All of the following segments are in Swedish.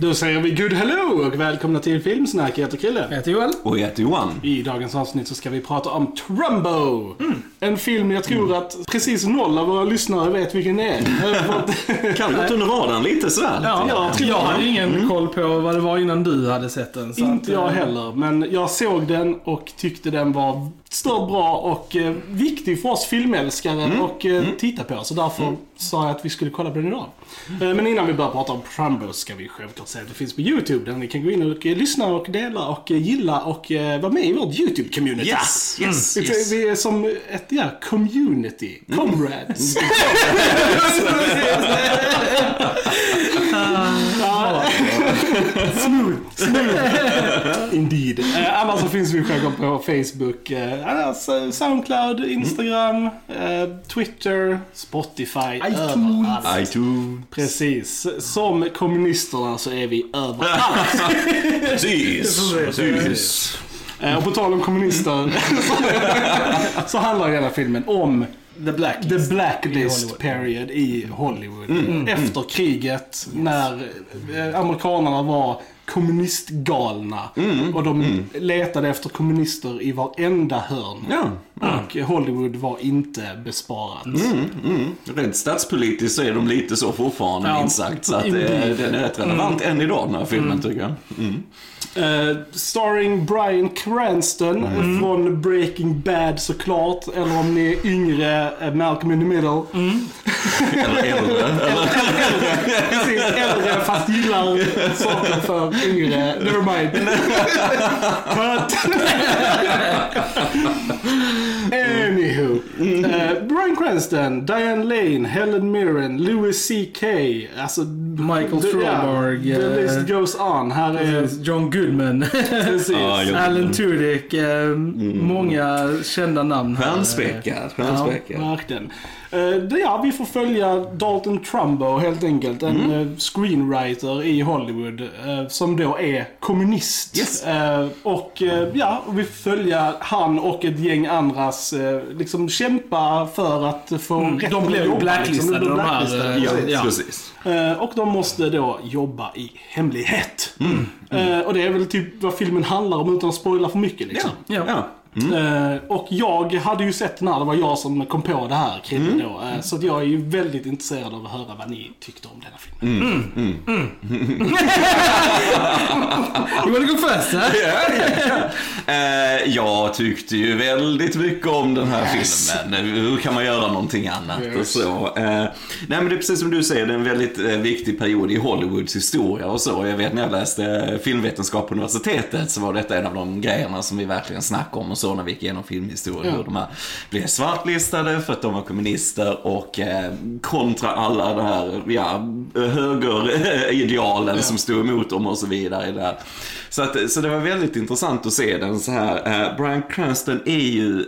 Då säger vi good hello och välkomna till Filmsnack. Jag heter Krille. Jag heter Joel. Och jag heter Johan. I dagens avsnitt så ska vi prata om Trumbo. En film jag tror att precis noll av våra lyssnare vet vilken det är. Kan gått under radarn lite sådär. Ja, lite. jag tror jag hade ingen koll på vad det var innan du hade sett den. Så Inte att, jag eh, heller, men jag såg den och tyckte den var stört bra och eh, viktig för oss filmälskare och eh, titta på. Så därför sa jag att vi skulle kolla på den idag. Eh, men innan vi börjar prata om Trumbo ska vi självklart säga att det finns på YouTube där ni kan gå in och eh, lyssna och dela och eh, gilla och eh, vara med i vårt YouTube-community. Yes, yes, yes. Vi är som ett ja, community, comrades. Ja. smooth, smooth. Indeed. Eh, annars så finns vi självklart på Facebook, eh, annars, eh, Soundcloud, Instagram, eh, Twitter, Spotify, överallt. iTunes. Precis. Som kommunisterna så är vi överallt. Precis. Precis. Eh, och på tal om kommunister så, så handlar hela filmen om The Blacklist. The Blacklist I period i Hollywood. Efter kriget när eh, amerikanerna var kommunistgalna. Och de letade efter kommunister i varenda hörn. Ja. Och Hollywood var inte besparat. Mm. Rent statspolitiskt så är de lite så fortfarande Ja, minst sagt. Så att eh, den är rätt relevant än idag den här filmen tycker jag. Mm. Eh, starring Bryan Cranston från Breaking Bad såklart. Eller om ni är yngre, eh, Malcolm in the Middle. Eller äldre. Eller, Precis, äldre fast gillar saker för yngre. Never mind. But... Anywho. Uh, Bryan Cranston, Diane Lane, Helen Mirren, Louis CK. Alltså... Michael Stromberg, ja, the eh, list goes on. Här är... John Goodman. Precis. Jag- Alan Tudyk. eh, Många kända namn. Stjärnspäckad. Ja, verkligen. Eh, ja, vi får följa Dalton Trumbo helt enkelt. En Mm. eh, screenwriter i Hollywood eh, som då är kommunist. Yes. Och ja, och vi får följa han och ett gäng andras liksom kämpa för att få rätt Mm, De att blev jobba, blacklistade liksom. de här. Ja, ja. precis. Och de måste då jobba i hemlighet. Mm. Och det är väl typ vad filmen handlar om utan att spoila för mycket liksom. Ja. Ja. Eh, och jag hade ju sett den här, det var jag som kom på det här Krille Mm. då. Eh, så att jag är ju väldigt intresserad av att höra vad ni tyckte om denna filmen. You wanna go first? eh? Eh, jag tyckte ju väldigt mycket om den här filmen. Hur kan man göra någonting annat och Yes. så. Eh, nej men det är precis som du säger, det är en väldigt eh, viktig period i Hollywoods historia och så. Jag vet när jag läste filmvetenskap på universitetet så var detta en av de grejerna som vi verkligen snackade om och så när vi gick igenom filmhistoria. Ja. Hur de här blev svartlistade för att de var kommunister och eh, kontra alla de här ja, högeridealen som stod emot dem och så vidare. Där. Så, att, så det var väldigt intressant att se den så här. Eh, Brian Cranston är ju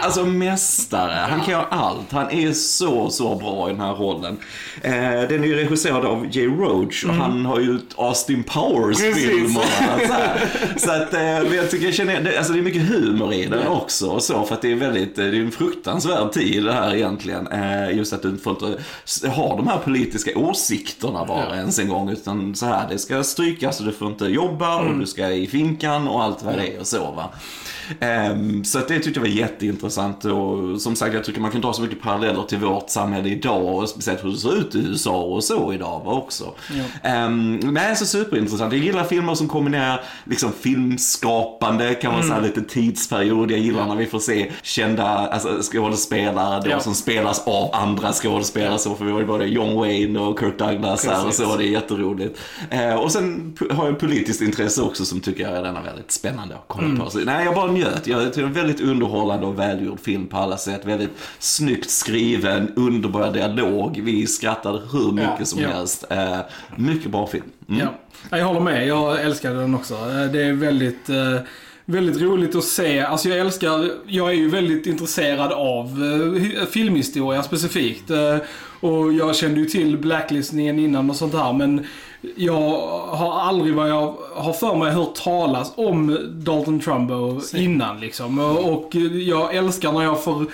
Alltså mästare, han kan göra allt. Han är så, så bra i den här rollen. Eh, den är ju regisserad av Jay Roach och han har ju Austin Powers-filmerna. Så, att eh, men jag tycker jag känner, det, alltså det är mycket humor i den också och så. För att det är väldigt, eh, det är en fruktansvärd tid det här egentligen. Eh, just att du inte får ha de här politiska åsikterna bara Ja. ens en gång. Utan så här, det ska strykas och du får inte jobba och du ska i finkan och allt vad det är och så va. Ehm, så att det tyckte jag var jätteintressant och som sagt jag tycker man kan dra så mycket paralleller till vårt samhälle idag och speciellt hur det ser ut i USA och så idag va, också. Ehm, nej, så superintressant. Jag gillar filmer som kombinerar liksom filmskapande, kan man säga lite tidsperiod. Jag gillar när vi får se kända alltså, skådespelare då Ja. som spelas av andra skådespelare så för vi har ju både John Wayne och Kirk Douglas här och så. Det är jätteroligt. Eh, och sen har jag politiskt intresse också som tycker jag är denna väldigt spännande att kolla på. Så, nej, jag bara njöt. Jag tycker det är en väldigt underhållande och välgjord film på alla sätt. Väldigt snyggt skriven, underbar dialog. Vi skrattade hur mycket Ja, som ja. helst. Eh, mycket bra film. Mm. Ja. Ja, jag håller med. Jag älskade den också. Eh, Det är väldigt, eh, väldigt roligt att se. Alltså jag älskar, jag är ju väldigt intresserad av eh, filmhistoria specifikt. Eh, Och jag kände ju till blacklistningen innan och sånt här men jag har aldrig vad jag har för mig hört talas om Dalton Trumbo innan liksom. Och och jag älskar när jag får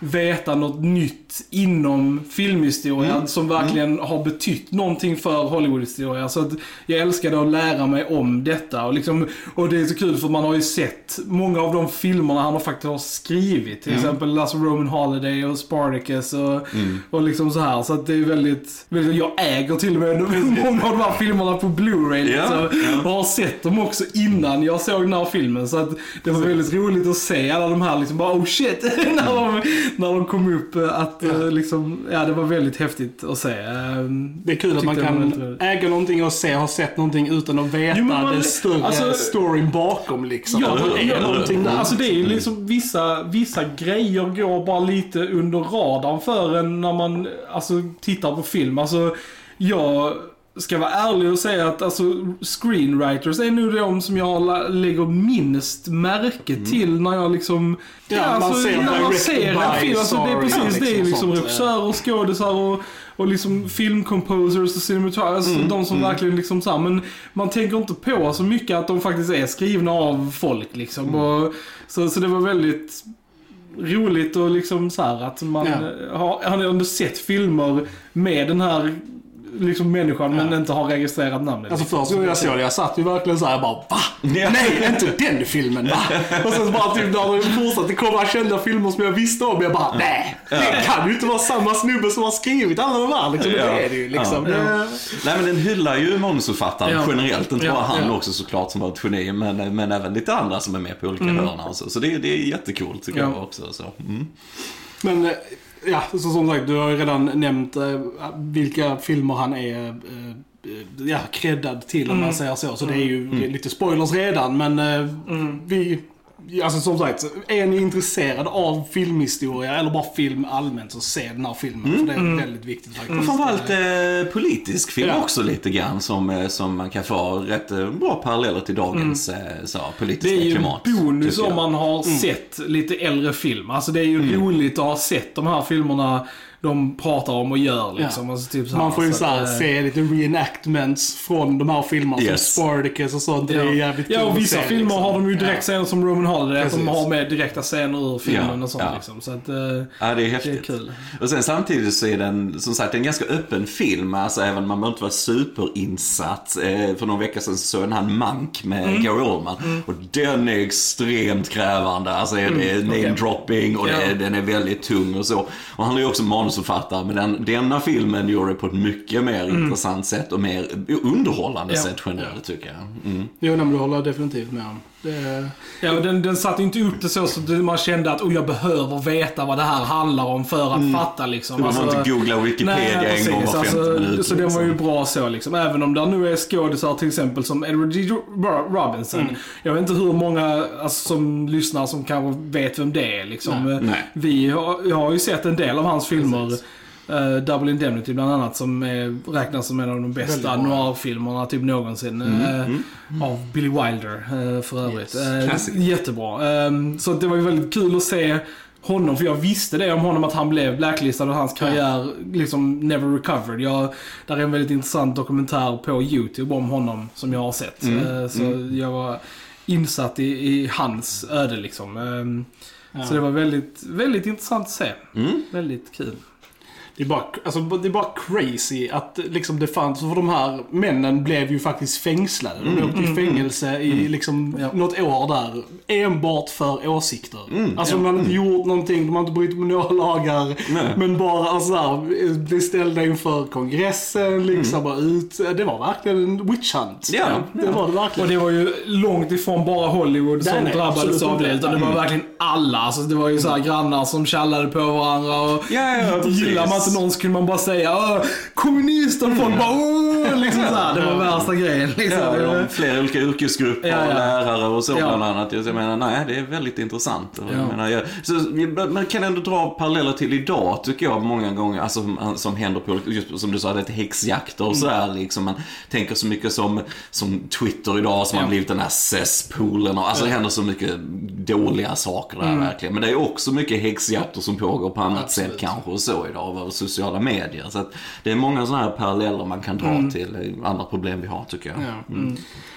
veta något nytt inom filmhistoria som verkligen har betytt någonting för Hollywoodhistoria. Så att jag älskade att lära mig om detta. Och, liksom, och det är så kul för man har ju sett många av de filmerna han har faktiskt har skrivit. Till exempel alltså Roman Holiday och Spartacus och, och liksom så här. Så att det är väldigt, väldigt jag äger till och med många av de här filmerna på Blu-ray. Ja, liksom, och har sett dem också innan jag såg den här filmen. Så att det var väldigt roligt att se alla de här liksom bara oh shit. när, de, när de kom upp. Att eh, liksom, ja det var väldigt häftigt att se. Ehm, Det är kul att man kan äga någonting och se, ha sett någonting utan att veta Jo, man- den större alltså- storyn bakom liksom. Ja, det är ja, någonting där. Alltså det är ju liksom vissa, vissa grejer går bara lite under radarn för en när man alltså, tittar på film. Alltså, jag ska vara ärlig och säga att alltså, screenwriters är nog de som jag lägger minst märke till när jag liksom... Ja, man alltså, ser när man ser en film. Alltså, det är precis det. liksom, liksom sånt, regissörer och skådisar och, och liksom filmcomposers och cinematographers. Alltså, Mm, de som verkligen liksom så här, Men man tänker inte på så mycket att de faktiskt är skrivna av folk liksom. Mm. Och, så, så det var väldigt roligt och liksom så här att man Ja. har, han har ändå sett filmer med den här liksom människan men inte har registrerat namnet. Alltså första gången jag såg det, jag satt ju verkligen såhär bara va? Ja. Nej, inte den filmen va? Och sen så bara typ när det fortsatte komma kända filmer som jag visste om, jag bara nej, det kan ju inte vara samma snubbe som har skrivit alla de här liksom. Ja. Det är det ju liksom. Ja. Det, Nej men den hyllar ju manusförfattaren Ja. generellt. Inte Ja, bara han ja. också såklart som var ett geni, men, men även lite andra som är med på olika hörna och så. Så det, det är jättekul tycker Ja. jag också. Så. Mm. Men eh, ja, så som sagt, du har ju redan nämnt eh, vilka filmer han är eh, ja, creddad till om man säger så. Så det är ju är lite spoilers redan, men eh, vi... Alltså som sagt, är ni intresserade av filmhistoria eller bara film allmänt så se den här filmen. För det är väldigt viktigt faktiskt. Och framförallt eh, politisk film Ja. också lite grann som, eh, som man kan få rätt eh, bra paralleller till dagens eh, så, politiska Det är ju klimat. bonus om man har sett lite äldre film. Alltså det är ju roligt att ha sett de här filmerna de pratar om och gör liksom. Ja. Alltså, typ så här, Man får ju så så här, eh, se lite reenactments från de här filmerna Yes. som Spartacus och sånt. Det är jävligt Ja, och vissa se, filmer liksom. har de ju direkt Ja. scener som Roman Holiday, att de har med direkta scener ur filmen Ja, och sånt ja. liksom. Så att, eh, Ja, det är det är häftigt. kul. Och sen samtidigt så är den, som sagt, en ganska öppen film. Alltså även man behöver inte vara superinsatt. Eh, för några veckor sedan så såg jag den här Mank med Mm. Gary Oldman. Och den är extremt krävande. Alltså det är name-dropping och det är, Mm, Ja. den är väldigt tung och så. Och han är ju också manusförfattare. Men den, denna filmen gör det på ett mycket mer intressant sätt och mer underhållande Mm. Ja. sätt generellt tycker jag. Mm. Jo, nej, men det håller definitivt med om. Det, Ja, den, den satte inte upp det så så att man kände att oh, jag behöver veta vad det här handlar om för att fatta liksom. Du behöver inte googla Wikipedia Nej, en gång var precis. Alltså, minut. Så den var ju liksom. bra så liksom. Även om det nu är skådisar till exempel som Edward G. Ro- Robinson. Mm. Jag vet inte hur många alltså, som lyssnar som kanske vet vem det är liksom. Nej. Eh. Vi har, jag har ju sett en del av hans filmer. Eh, Double Indemnity bland annat som är, räknas som en av de bästa noir-filmerna typ någonsin. eh, Av Billy Wilder eh, för övrigt. Eh, Classic. jättebra. Eh, så det var ju väldigt kul att se honom, för jag visste det om honom att han blev blacklistad och hans karriär liksom never recovered. Jag, där är en väldigt intressant dokumentär på YouTube om honom som jag har sett. Eh, Så jag var insatt i, i hans öde liksom. Eh, Så det var väldigt, väldigt intressant att se. Mm. Väldigt kul. Det, är bara, alltså, det är bara crazy att liksom, det fanns, för de här männen blev ju faktiskt fängslade. De åkte i fängelse i liksom, Ja. något år där. Enbart för åsikter. Alltså Ja. de hade inte gjort någonting, de hade inte brutit mot några lagar. Nej. Men bara alltså, där, bli ställda inför kongressen, liksom bara ut. Det var verkligen en witch hunt. Ja, det var det Och verkligen. det var ju långt ifrån bara Hollywood som Nej, drabbades av det. Utan det var verkligen alla. Alltså, det var ju så här grannar som tjallade på varandra. Och Ja, ja, gillar man inte någon så kunde man bara säga "Åh, kommunister och folk bara Åh! liksom så här. Det var värsta grejen. Liksom. Ja, flera olika yrkesgrupper Ja, ja. och lärare och så Ja. bland annat. Jag menar, nej, det är väldigt intressant. Ja. Jag menar, jag, så, man kan ändå dra paralleller till idag, tycker jag, många gånger, alltså som, som händer på, just som du sa, det är häxjakter Mm. och sådär liksom. Man tänker så mycket som, som Twitter idag, som Ja. har blivit den här cesspoolen och alltså det händer så mycket dåliga saker Mm. där verkligen. Men det är också mycket häxjakter som pågår på annat Absolut. sätt kanske och så idag. Sociala medier. Så att det är många sådana här paralleller man kan dra Mm. till andra problem vi har tycker jag. Ja.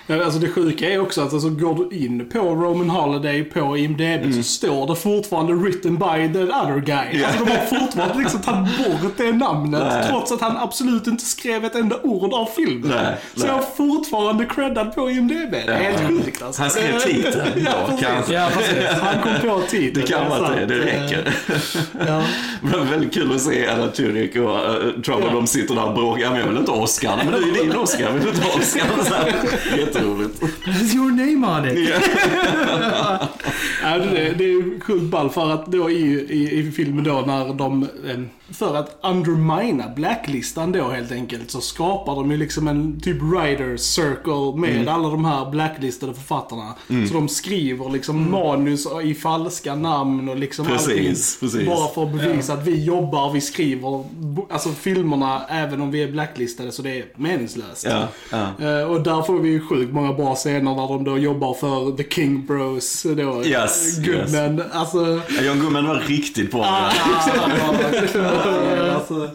Ja, Alltså det sjuka är också att alltså, går du in på Roman Holiday på IMDB så står det fortfarande written by the other guy. Alltså de har fortfarande liksom tagit bort det namnet Nej. trots att han absolut inte skrev ett enda ord av filmen. Nej, så nej. jag är fortfarande creddad på IMDB. Det är helt sjukt alltså. Han skrev titeln ja, då, precis. kanske. Ja, precis. Han kom på titeln. Det kan vara det, det räcker. Ja. Var väldigt kul att se Tudyk och uh, Trump Ja. de sitter där och bråkar. Ja, men jag vill inte ha Oscar. Men det är ju din Oscar, vill du inte ha Oscar? Så här, Jätteroligt. There's your name on it. Ja, det, det är ju sjukt ball för att då i, i, i filmen då när de, för att undermina blacklistan då helt enkelt, så skapar de ju liksom en typ writer circle med Mm. alla de här blacklistade författarna. Så de skriver liksom manus i falska namn och liksom Precis, allting. precis. Bara för att bevisa att vi jobbar, vi skriver bo- alltså filmerna även om vi är blacklistade så det är meningslöst. Ja, ja. Eh, och där får vi ju sjukt många bra scener när de då jobbar för The King Bros. Då, Yes, Goodman. Alltså, Ja, John Goodman var riktigt bra. Ah. alltså,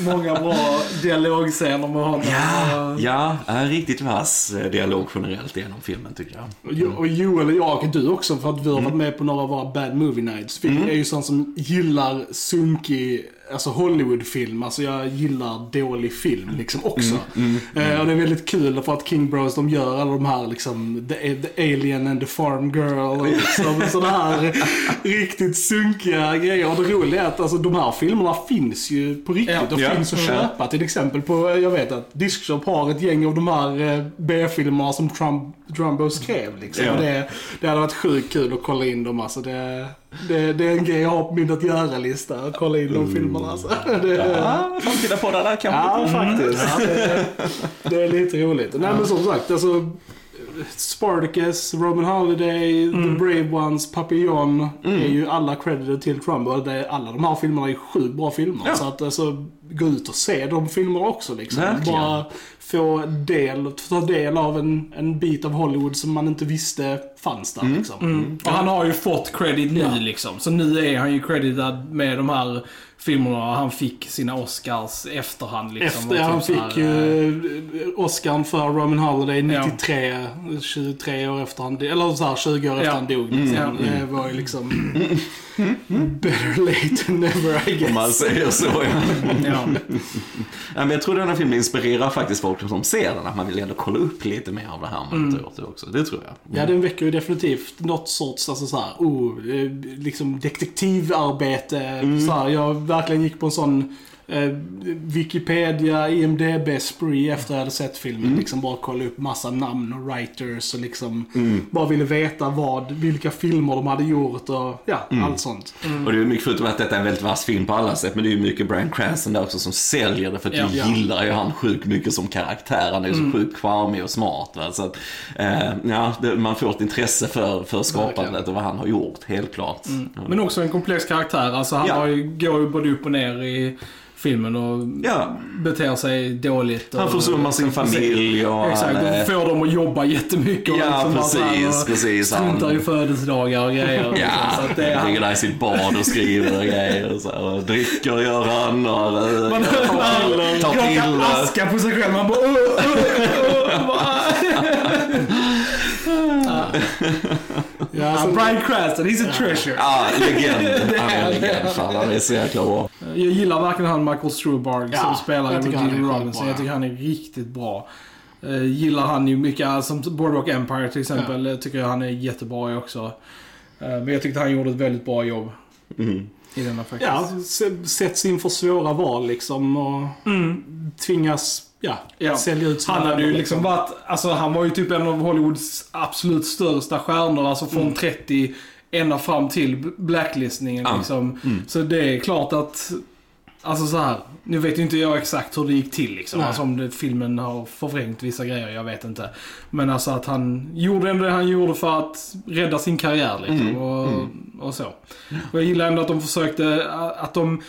många bra dialogscener med honom. Ja, ja, en riktigt vass eh, dialog generellt genom filmen tycker jag. Jo- Och Joel och jag, du också, för att vi har varit med på några av våra Bad Movie Nights. Vi är ju sån som gillar sunkig, alltså Hollywoodfilm. Alltså jag gillar dålig film liksom också. Eh, och det är väldigt kul för att King Bros, de gör alla de här liksom, the, the Alien and the Farm Girl och liksom sådana här riktigt sunkiga grejer. Och det roliga är att alltså, de här filmerna finns ju på riktigt Ja. och Ja. finns att Ja. köpa. Till exempel på, jag vet att Discshop har ett gäng av de här eh, B-filmerna som Trump, Trumbo skrev liksom. Ja. Och det, det hade varit sjukt kul att kolla in dem alltså. Det, det, det är en grej jag har på min att göra-lista, att kolla in de filmerna alltså. Det, Ja, framtida poddar där kanske. Ja, faktiskt. det, det är lite roligt. Nej men som sagt, alltså Spartacus, Roman Holiday, The Brave Ones, Papillon är ju alla credited till Trumbo. Alla de här filmerna är sjukt bra filmer. Ja. Så att alltså, gå ut och se de filmerna också liksom. Verkligen. Bara få del, ta del av en, en bit av Hollywood som man inte visste fanns där liksom. Och han har ju fått credit nu liksom. Så nu är han ju creditad med de här filmerna. Han fick sina Oscars efterhand liksom. Efter Och han typ fick ju Oscarn för Roman Holiday Ja. 93, 23 år efter han eller så här 20 år efter Ja. han dog. Liksom. Mm. Det var ju liksom better late than never I Om guess. man säger så ja. Ja. men jag tror den här filmen inspirerar faktiskt folk som ser den. Att man vill ändå kolla upp lite mer av det här man gjort det också. Det tror jag. Ja, den väcker ju definitivt något sorts, alltså så här, oh, eh, liksom detektivarbete. Så här, jag verkligen gick på en sån eh, Wikipedia, IMDB-spree efter jag hade sett filmen. Liksom bara kolla upp massa namn och writers och liksom bara ville veta vad, vilka filmer de hade gjort och ja, allt sånt. Och det är mycket förutom att detta är en väldigt vass film på alla sätt. Men det är ju mycket Brian Cranston där också som säljer det. För att Ja. du gillar ju han sjukt mycket som karaktär. Han är ju så sjukt charmig och smart. Va? Så att, eh, ja, det, man får ett intresse för, för skapandet och vad han har gjort, helt klart. Ja. Men också en komplex karaktär. Alltså han Ja. har ju, går ju både upp och ner i filmen och Ja, beter sig dåligt. Och, han försummar sin familj och Exakt, han, eh, och får dem att jobba jättemycket. och Ja, liksom precis, och precis. Struntar Han- i födelsedagar och grejer. liksom. Ja, Så att det är han, ligger där i sitt bad och skriver och grejer. Och så och dricker gör han och tar piller. aska på sig själv. Man bara... Uh, uh, uh, Ja, Ja, så, Brian Cranston, he's a treasure. Ja, legend. Han är en legend. Fan, han är så jäkla bra. Jag gillar verkligen han Michael Struberg Ja, som spelar jag med tycker han är Gene sjukt Robinson. Jag tycker ja. han är riktigt bra. Uh, gillar han ju mycket, uh, som Boardwalk Empire till exempel, eh, tycker jag han är jättebra i också. Eh, men jag tyckte han gjorde ett väldigt bra jobb Mm. i denna faktiskt. ja, sätts inför svåra val liksom och tvingas, ja, Ja. sälja ut Han hade ju vänner, liksom varit, alltså han var ju typ en av Hollywoods absolut största stjärnor, alltså från 30 ända fram till blacklistningen Ja. liksom. Så det är klart att, alltså så här. nu vet ju inte jag exakt hur det gick till liksom. Nej. Alltså om det, filmen har förvrängt vissa grejer, jag vet inte. Men alltså att han gjorde ändå det han gjorde för att rädda sin karriär liksom. Och, och så. Och jag gillar ändå att de försökte, att de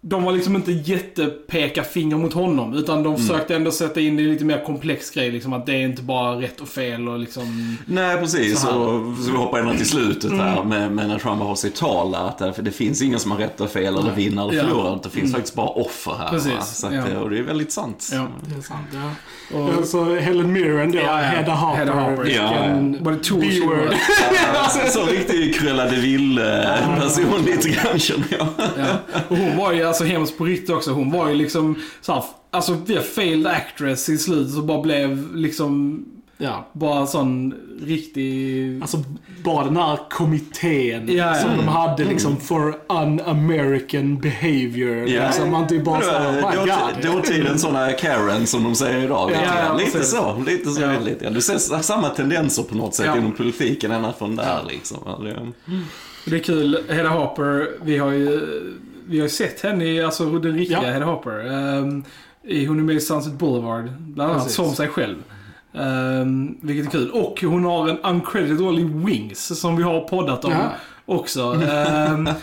de var liksom inte jättepeka finger mot honom. Utan de försökte ändå sätta in det i lite mer komplex grej. Liksom att det är inte bara rätt och fel och liksom... Nej, precis. Så. Och så vi hoppar ända till slutet här med, med när Trump har sitt tal. Att, eh, för det finns ingen som har rätt och fel eller vinner eller Ja. förlorar. Det finns faktiskt bara offer här. Precis, att, ja. eh, Och det är väldigt sant. Ja. Det är sant, ja. Och, Ja, Så Helen Mirren då, Ja, ja. Hedda Harper. Hedda Harper. vilken Var det B-word. Så riktig Cruella de Vil-person lite grann känner jag. Ja. Och hon var ju alltså hemskt på riktigt också. Hon var ju liksom så här, alltså det failed actress i slutet så bara blev liksom Ja. bara sån riktig... Alltså bara den här kommittén Ja, ja. som Mm. de hade liksom for un-American behavior. Ja. Liksom, man typ bara såhär, Det var my god. Dåtidens sådana Karen som de säger idag. Lite, Ja, ja, så. Lite så. Ja. Lite. grann. Du ser samma tendenser på något sätt Ja. inom politiken ända från där liksom. Ja, det- Det är kul. Hedda Harper, vi har ju, vi har ju sett henne i, alltså den riktiga Ja. Hedda Harper. Um, i, hon är med i Sunset Boulevard, bland annat Precis. som sig själv. Um, vilket är kul. Och hon har en uncredited roll i Wings som vi har poddat om Ja. Också. Um, eh,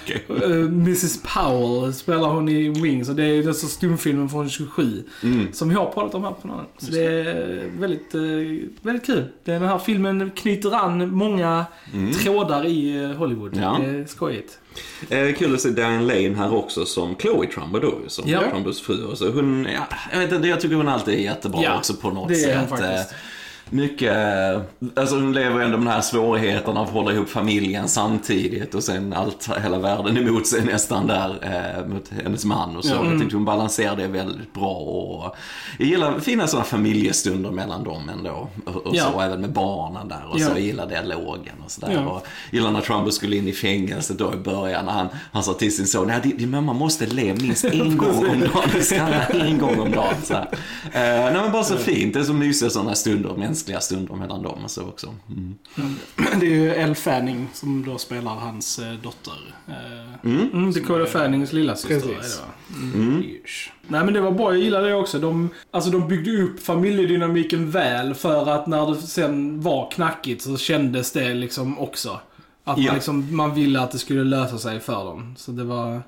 Mrs Powell spelar hon i Wings och det är den stumfilmen från 27. Mm. Som vi har pratat om här på någon. Så det är väldigt, eh, väldigt kul. Den här filmen knyter an många trådar i eh, Hollywood. Mm. Ja. Det är skojigt. Eh, kul att se Diane Lane här också som Chloe Trumbo då som Ja. Trumbos fru. Så hon, ja, jag vet inte, jag tycker hon alltid är jättebra Ja, också på något det är hon sätt. faktiskt. Mycket, eh, alltså hon lever ändå med de här svårigheterna att hålla ihop familjen samtidigt och sen allt, hela världen emot sig nästan där eh, mot hennes man och så. Jag tyckte hon balanserade det väldigt bra och jag gillar fina sådana familjestunder mellan dem ändå. Och, och Ja. så, även med barnen där och Ja. så. Jag gillar dialogen och sådär. Ja. Och gillar när Trumbo skulle in i fängelset då i början. när Han, han sa till sin son, nej din, din mamma måste le minst en gång om dagen. Du ska le en gång om dagen. Så. Eh, nej men bara så fint. Det är så mysiga sådana stunder, mänskliga stunder mellan dem och så också. Mm. Det är ju Elle Fanning som då spelar hans eh, dotter. Eh, Mm, Dakota Fannings lillasyster? Mm. ish. Nej men det var bra, jag gillade det också. De, alltså de byggde upp familjedynamiken väl för att när det sen var knackigt så kändes det liksom också. Att Ja. man, liksom, man ville att det skulle lösa sig för dem. Så det var...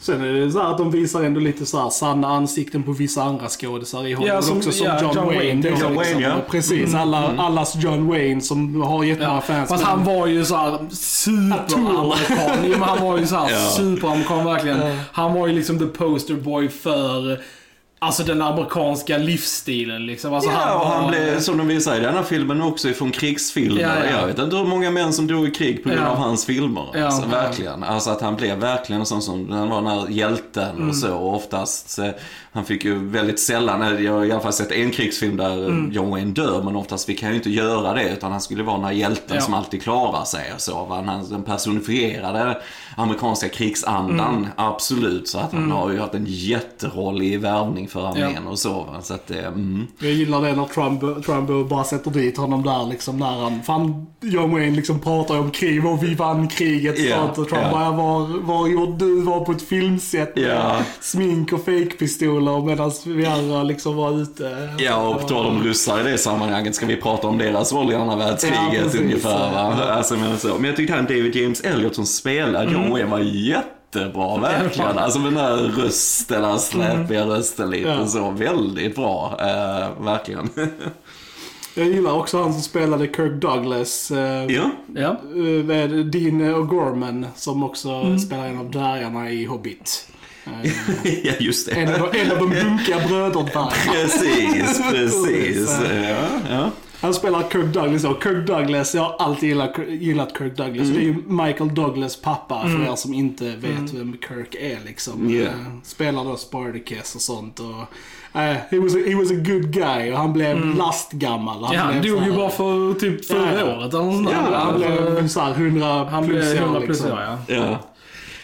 Sen är det så här att de visar ändå lite så här sanna ansikten på vissa andra skådisar i Hollywood Ja, som- också. Som ja, John, John Wayne. Wayne, då, John liksom. Wayne, ja. Precis, alla, allas John Wayne som har jättemånga Ja, fans. fast men- han var ju såhär superamerikan. Han var ju såhär Ja. superamerikan verkligen. Ja. Han var ju liksom the poster boy för Alltså den amerikanska livsstilen liksom. Alltså, Ja, och han var- blev, som de visar i den här filmen också, ifrån krigsfilmer. Ja, ja. Jag vet inte hur många män som dog i krig på grund Ja. av hans filmer. Ja, alltså, ja. verkligen. Alltså att han blev verkligen en sån som, han var den här hjälten Mm. och så. Och oftast, eh, han fick ju väldigt sällan, eh, jag har i alla fall sett en krigsfilm där Mm. John Wayne dör, men oftast fick han ju inte göra det. Utan han skulle vara den här hjälten som alltid klarar sig och så. Han, han personifierade amerikanska krigsandan, Mm. absolut. Så att han har ju haft en jätteroll i värvning för armén Ja. och så. Va. Så att det, mm. Jag gillar det när Trump, Trump bara sätter dit honom där liksom när han, fan John Wayne liksom pratar om krig och vi vann kriget Ja, sånt och Trump ja. bara, var, var gjorde du? Var på ett filmset med Ja. smink och fejkpistoler medan vi andra liksom var ute. Ja, och på tal om ryssar i det sammanhanget ska vi prata om deras roll i andra Ja, världskriget precis. ungefär. Va? Ja. Alltså, men, så. men jag tyckte han David James Elliot som spelar John Wayne var jättebra verkligen. Alltså med den där rösten, den här släpiga rösten lite Ja. så. Väldigt bra, eh, verkligen. Jag gillar också han som spelade Kirk Douglas. Eh, ja, Ja. eh, med Dean O'Gorman som också Mm. spelar en av dvärgarna i Hobbit. Ja, just en, det. av, de- en av de bunkiga bröderdvärgarna. Precis, precis. Ja, ja. Han spelar Kirk Douglas och Kirk Douglas, jag har alltid gillat, gillat Kirk Douglas. Mm. Det är ju Michael Douglas pappa för er som inte vet vem Kirk är liksom. Yeah. Eh, Spelar då Spartacus och sånt och... eh, he, was a, he was a good guy och han blev lastgammal. Ja, han blev dog ju bara för typ förra Ja, året eller något. Ja, han blev såhär 100 han blev plus år 100 plus liksom. år, ja. Ja.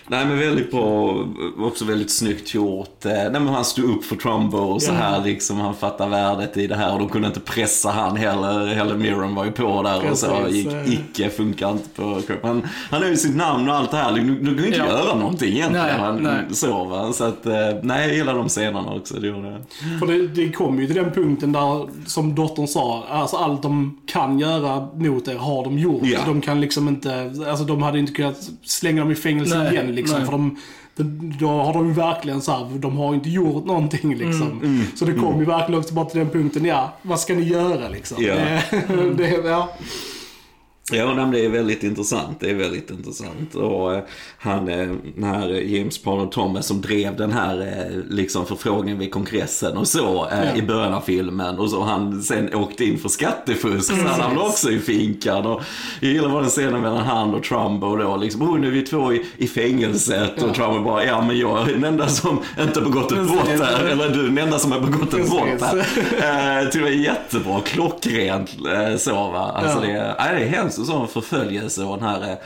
Nej men väldigt bra, också väldigt snyggt gjort. Eh, Nej men han stod upp för Trumbo och så här liksom. Han fattar värdet i det här och de kunde inte pressa han heller. Helen Mirren var ju på där och så. Precis, Gick, eh. icke, funkar inte på. Han, han har ju sitt namn och allt det här. Du, du kan ju inte Ja. göra någonting egentligen. Nej, han, nej. Så va. Så att, eh, nej jag gillar de scenerna också. Det gjorde jag. För det, det kom ju till den punkten där, som dottern sa, alltså allt de kan göra mot er har de gjort. Ja. De kan liksom inte, alltså de hade inte kunnat slänga dem i fängelse Nej. igen liksom. Nej. För de, de, då har de verkligen så här, de har inte gjort någonting liksom. Mm. Så det kom ju verkligen också bara till den punkten, ja, vad ska ni göra liksom? Ja. Det, det, ja. Ja, det är väldigt intressant. Det är väldigt intressant. Och eh, han, eh, den här James Paul Thomas som drev den här eh, liksom förfrågningen vid kongressen och så Ja. i början av filmen. Och så han sen åkte in för skattefusk. Så han hamnade också i finkan. Och jag gillar bara den scenen mellan han och Trumbo då. Liksom, oh, nu är vi två i, i fängelset. Och Trumbo bara, ja men jag är den enda som inte har begått ett brott här. Eller du är den enda som har begått ett brott här. Eh, till och med jättebra, klockrent så va. Alltså det, är- nej, det är hemskt och sån förföljelse och den här eh,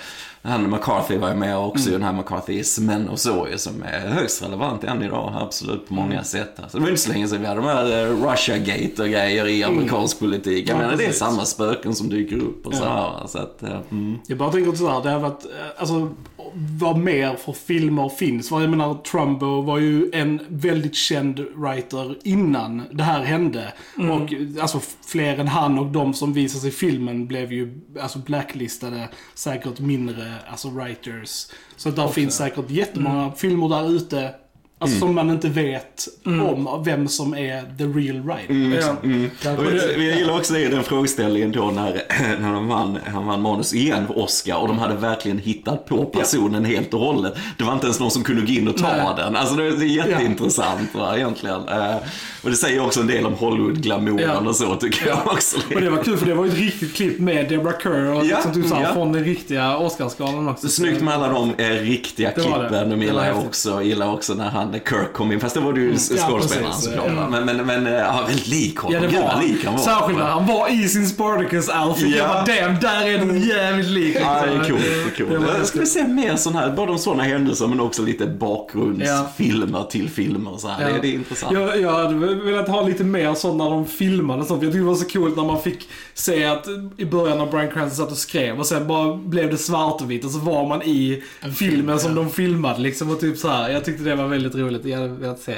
han McCarthy var ju med också, Mm. den här McCarthyismen och så ju, som är högst relevant än idag, absolut på många Mm. sätt. Alltså, det var inte så länge sedan vi hade de här eh, Russia-gate och grejer i amerikansk politik. Jag Mm. Ja, menar, det är samma spöken som dyker upp och så här. Så att, eh, mm. Jag bara tänker så här, det har varit, alltså vad mer för filmer finns. Jag menar, Trumbo var ju en väldigt känd writer innan det här hände. Och alltså fler än han och de som visas i filmen blev ju alltså blacklistade säkert mindre alltså writers. Så där finns säkert jättemånga filmer där ute Alltså som man inte vet om vem som är the real writer. Ja. Där- Och jag, jag gillar också det, den frågeställningen då när, när han, vann, han vann manus igen för Oscar och de hade verkligen hittat på personen helt och hållet. Det var inte ens någon som kunde gå in och ta Nej. den. Alltså det är jätteintressant va, egentligen. Eh, och det säger också en del om Hollywood-glamouren Ja. och så tycker jag också. Men det var kul för det var ett riktigt klipp med Deborah Kerr och Ja, liksom såhär, ja. från den riktiga Oscarsgalan också. Så snyggt med alla de eh, riktiga Det var det. klippen. De Det gillar jag också. Jag gillar också när han, när Kirk kom in. Fast det var det ju skådespelaren precis. såklart. Ja. Men, men, men eh, ja, väldigt lik honom. Ja, det var lik han var. Särskilt när han var i sin Spartacus-outfit. Ja. Jag bara, damn, där är den jävligt lik. Ja, det är coolt. Det är coolt. Jag skulle se mer sådana här, både om sådana händelser men också lite bakgrundsfilmer till filmer. Så här. Ja. Det, det är intressant. Jag, jag hade velat ha lite mer sånt när de filmade sånt. Jag tyckte det var så coolt när man fick se att i början när Bryan Cranston satt och skrev och sen bara blev det svart och vitt och så var man i filmen som de filmade liksom och typ så här. Jag tyckte det var väldigt roligt. Jag hade velat se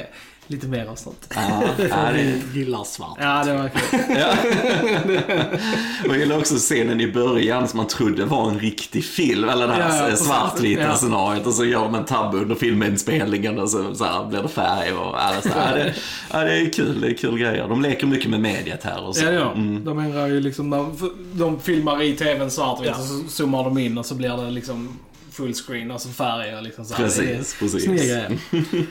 lite mer av sånt. Ja, ja, det, gillar svart. Ja, det var kul. ja. Jag gillar också scenen i början som man trodde var en riktig film. Eller det här ja, svartvita Ja. scenariot. Och så gör de en tabbe under filminspelningen och så, så här, blir det färg och alla så här. Ja, det, ja, det är kul. Det är kul grejer. De leker mycket med mediet här och så. Ja, ja. Mm. De ändrar ju liksom, när de filmar i tvn svartvitt Ja. och så zoomar de in och så blir det liksom fullscreen, alltså färger liksom så här. Precis, är. Snygga grejer.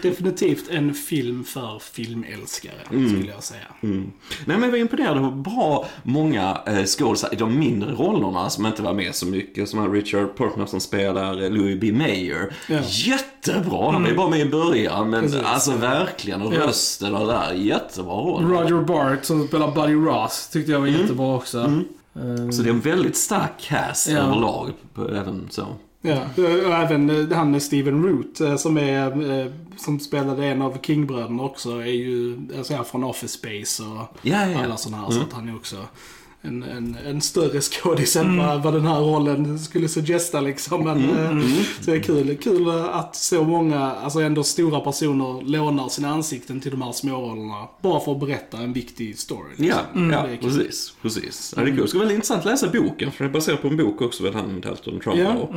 Definitivt en film för filmälskare, skulle jag säga. Mm. Nej men jag var imponerad av bra många eh, skådespelare i de mindre rollerna som inte var med så mycket. Som har Richard Portman som spelar Louis B. Mayer. Ja. Jättebra! Han var ju bara med i början men Precis. alltså verkligen. Och rösten och det där. Jättebra roll. Roger Bart som spelar Buddy Ross tyckte jag var Mm. jättebra också. Eh, Så det är en väldigt stark cast Ja. överlag. Även så. Ja, och även eh, han är Steven Root eh, som är eh, som spelade en av King-bröderna också är ju alltså, från Office Space och Ja, ja, ja. alla sådana här. Så att han är också en, en, en större skådis än vad, vad den här rollen skulle suggesta liksom. Men, eh, Så det är kul, kul att så många, alltså ändå stora personer lånar sina ansikten till de här smårollerna. Bara för att berätta en viktig story. Ja, liksom. ja kul. precis. precis. Ja, det är kul. Det ska vara väldigt intressant att läsa boken. För det är baserat på en bok också med han Dalton Trumbo.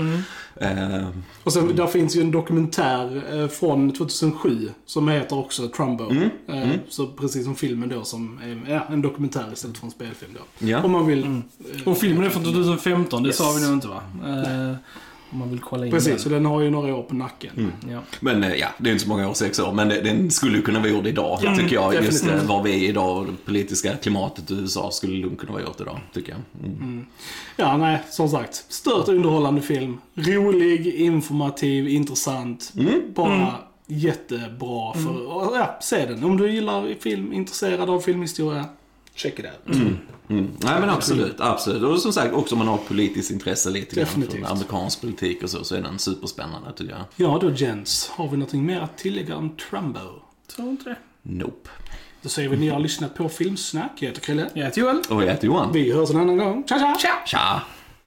Ja. Eh, Och sen, där finns ju en dokumentär eh, från 2007 som heter också Trumbo. Eh, Så precis som filmen då som är ja, en dokumentär istället för en spelfilm då. Ja. Om man vill. Mm. eh, Och filmen är från 2015, det Yes. sa vi nog inte va? Eh, om man vill kolla in Precis, så den. den har ju några år på nacken. Ja. Men eh, ja, det är inte så många år, sex år, men det- den skulle kunna vara gjord idag, Ja, tycker jag. Just definitivt. eh, var vi är idag och det politiska klimatet i USA skulle lugnt kunna vara gjort idag, tycker jag. Mm. Ja, nej, som sagt. Stört underhållande film. Rolig, informativ, intressant. Bara jättebra för ja, se den. Om du gillar film, intresserad av filmhistoria, check it out. Mm. Nej men absolut, absolut. Och som sagt, också om man har politiskt intresse lite grann Definitivt. för amerikansk politik och så, så är den superspännande tycker jag. Ja då Jens, har vi någonting mer att tillägga om Trumbo? Tror inte det. Nope. Då säger vi att ni har lyssnat på Filmsnack. Jag heter Krille. Jag heter Joel. Och jag heter Johan. Vi hörs en annan gång. Tja tja! Tja!